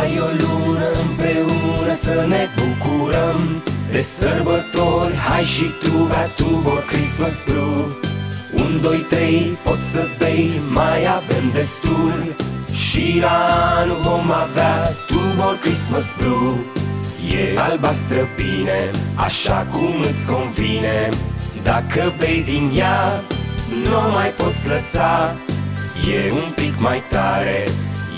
Hai o lună împreună să ne bucurăm. De sărbători, hai și tu bea Tuborg Christmas Brew. Un, doi, trei, poți să bei, mai avem destul. Și la anul vom avea Tuborg Christmas Brew. E albastră bine, așa cum îți convine. Dacă bei din ea, nu mai poți lăsa. E un pic mai tare,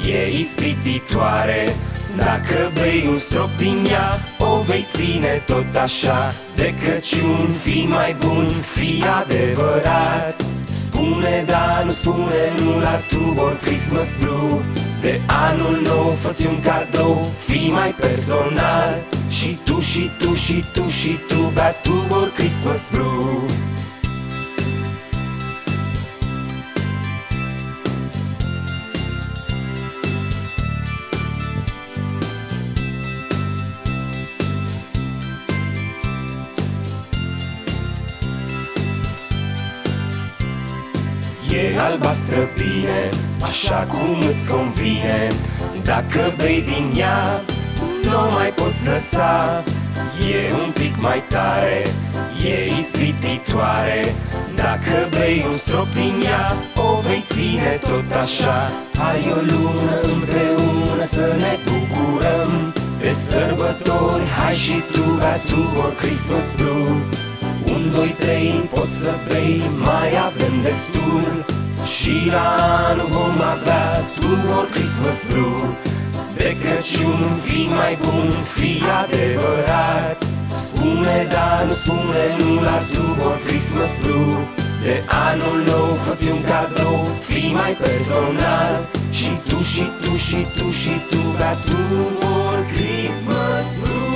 e ispititoare. Dacă bei un strop din ea, o vei ține tot așa. De Crăciun fii mai bun, fii adevărat. Spune da, nu spune nu la Tubor Christmas Blue. De anul nou fă un cadou, fii mai personal. Și tu, și tu, și tu, și tu, bea Tubor Christmas Blue E albastră bine, așa cum îți convine. Dacă bei din ea, nu mai poți lăsa. E un pic mai tare, e ispititoare. Dacă bei un strop din ea, o vei ține tot așa. Hai o lună împreună să ne bucurăm. De sărbători, hai și tu, bea tu o Christmas Blue un, doi, trei, poți să bei, mai avem destul. Și la anul vom avea Tudor Christmas Blue. De Crăciun fii mai bun, fii adevărat. Spune da, nu spune nu la Tudor Christmas Blue. De anul nou fă un cadou, fii mai personal. Și tu, și tu, și tu, și tu, la Tudor Christmas Blue